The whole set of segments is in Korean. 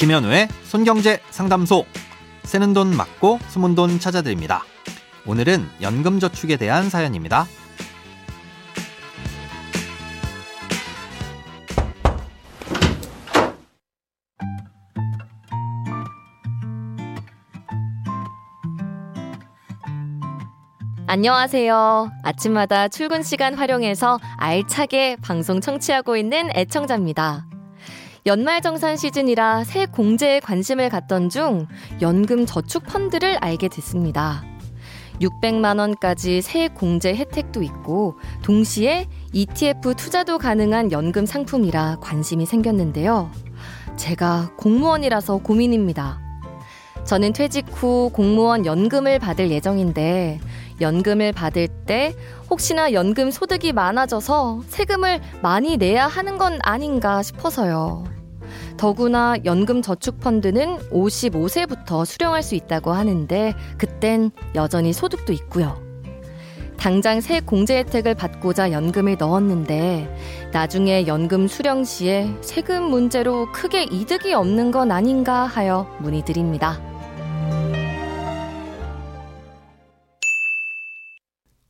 김현우의 손경제 상담소. 새는 돈 맞고 숨은 돈 찾아드립니다. 오늘은 연금저축에 대한 사연입니다. 안녕하세요. 아침마다 출근 시간 활용해서 알차게 방송 청취하고 있는 애청자입니다. 연말정산 시즌이라 새 공제에 관심을 갖던 중 연금 저축 펀드를 알게 됐습니다. 600만원까지 새 공제 혜택도 있고 동시에 ETF 투자도 가능한 연금 상품이라 관심이 생겼는데요. 제가 공무원이라서 고민입니다. 저는 퇴직 후 공무원 연금을 받을 예정인데 연금을 받을 때 혹시나 연금 소득이 많아져서 세금을 많이 내야 하는 건 아닌가 싶어서요. 더구나 연금 저축 펀드는 55세부터 수령할 수 있다고 하는데 그땐 여전히 소득도 있고요. 당장 새 공제 혜택을 받고자 연금을 넣었는데 나중에 연금 수령 시에 세금 문제로 크게 이득이 없는 건 아닌가 하여 문의드립니다.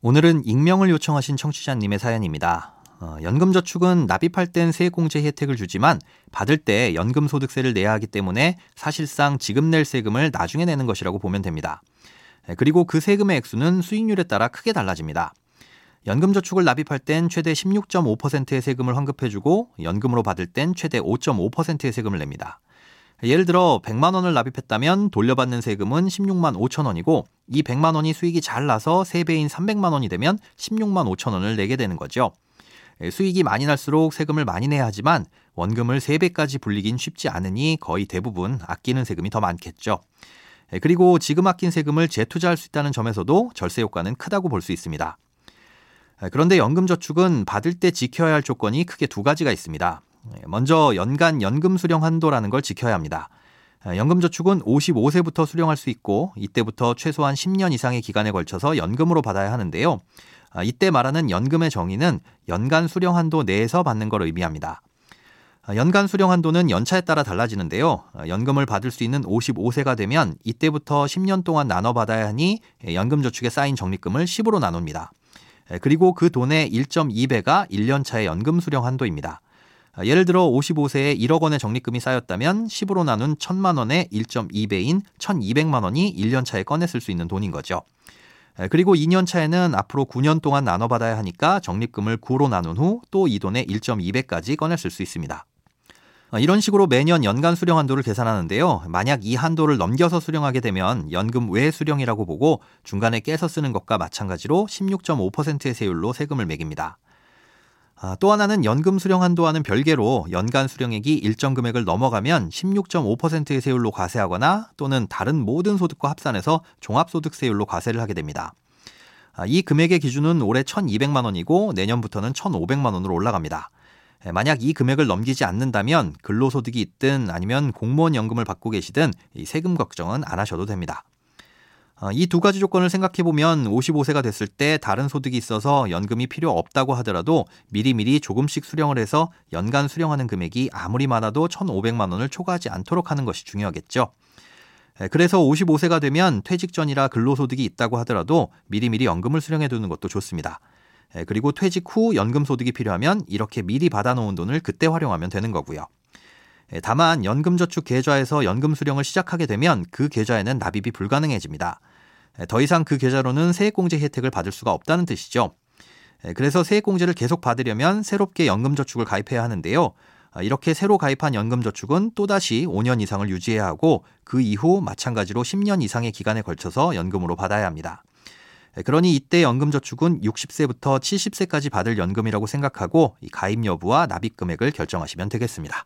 오늘은 익명을 요청하신 청취자님의 사연입니다. 어, 연금저축은 납입할 땐 세액공제 혜택을 주지만 받을 때 연금소득세를 내야 하기 때문에 사실상 지금 낼 세금을 나중에 내는 것이라고 보면 됩니다. 그리고 그 세금의 액수는 수익률에 따라 크게 달라집니다. 연금저축을 납입할 땐 최대 16.5%의 세금을 환급해주고 연금으로 받을 땐 최대 5.5%의 세금을 냅니다. 예를 들어 100만 원을 납입했다면 돌려받는 세금은 16만 5천 원이고 이 100만 원이 수익이 잘 나서 3배인 300만 원이 되면 16만 5천 원을 내게 되는 거죠. 예, 수익이 많이 날수록 세금을 많이 내야 하지만 원금을 3배까지 불리긴 쉽지 않으니 거의 대부분 아끼는 세금이 더 많겠죠. 예, 그리고 지금 아낀 세금을 재투자할 수 있다는 점에서도 절세 효과는 크다고 볼 수 있습니다. 예, 그런데 연금저축은 받을 때 지켜야 할 조건이 크게 두 가지가 있습니다. 예, 먼저 연간 연금 수령 한도라는 걸 지켜야 합니다. 예, 연금저축은 55세부터 수령할 수 있고 이때부터 최소한 10년 이상의 기간에 걸쳐서 연금으로 받아야 하는데요. 아, 이때 말하는 연금의 정의는 연간 수령 한도 내에서 받는 걸 의미합니다. 아, 연간 수령 한도는 연차에 따라 달라지는데요. 아, 연금을 받을 수 있는 55세가 되면 이때부터 10년 동안 나눠 받아야 하니 예, 연금저축에 쌓인 적립금을 10으로 나눕니다. 그리고 그 돈의 1.2배가 1년 차의 연금 수령 한도입니다. 아, 예를 들어 55세에 1억 원의 적립금이 쌓였다면 10으로 나눈 1000만 원의 1.2배인 1200만 원이 1년 차에 꺼냈을 수 있는 돈인 거죠. 그리고 2년 차에는 앞으로 9년 동안 나눠받아야 하니까 적립금을 9로 나눈 후 또 이 돈의 1.2배까지 꺼냈을 수 있습니다. 아, 이런 식으로 매년 연간 수령 한도를 계산하는데요. 만약 이 한도를 넘겨서 수령하게 되면 연금 외 수령이라고 보고 중간에 깨서 쓰는 것과 마찬가지로 16.5%의 세율로 세금을 매깁니다. 아, 또 하나는 연금 수령 한도와는 별개로 연간 수령액이 일정 금액을 넘어가면 16.5%의 세율로 과세하거나 또는 다른 모든 소득과 합산해서 종합소득세율로 과세를 하게 됩니다. 아, 이 금액의 기준은 올해 1,200만 원이고 내년부터는 1,500만 원으로 올라갑니다. 예, 만약 이 금액을 넘기지 않는다면 근로소득이 있든 아니면 공무원 연금을 받고 계시든 세금 걱정은 안 하셔도 됩니다. 어, 이두 가지 조건을 생각해 보면 55세가 됐을 때 다른 소득이 있어서 연금이 필요 없다고 하더라도 미리미리 조금씩 수령을 해서 연간 수령하는 금액이 아무리 많아도 1,500만 원을 초과하지 않도록 하는 것이 중요하겠죠. 그래서 55세가 되면 퇴직 전이라 근로소득이 있다고 하더라도 미리미리 연금을 수령해 두는 것도 좋습니다. 그리고 퇴직 후 연금 소득이 필요하면 이렇게 미리 받아놓은 돈을 그때 활용하면 되는 거고요. 다만 연금저축 계좌에서 연금 수령을 시작하게 되면 그 계좌에는 납입이 불가능해집니다. 더 이상 그 계좌로는 세액공제 혜택을 받을 수가 없다는 뜻이죠. 그래서 세액공제를 계속 받으려면 새롭게 연금저축을 가입해야 하는데요. 아, 이렇게 새로 가입한 연금저축은 또다시 5년 이상을 유지해야 하고 그 이후 마찬가지로 10년 이상의 기간에 걸쳐서 연금으로 받아야 합니다. 그러니 이때 연금저축은 60세부터 70세까지 받을 연금이라고 생각하고 가입 여부와 납입 금액을 결정하시면 되겠습니다.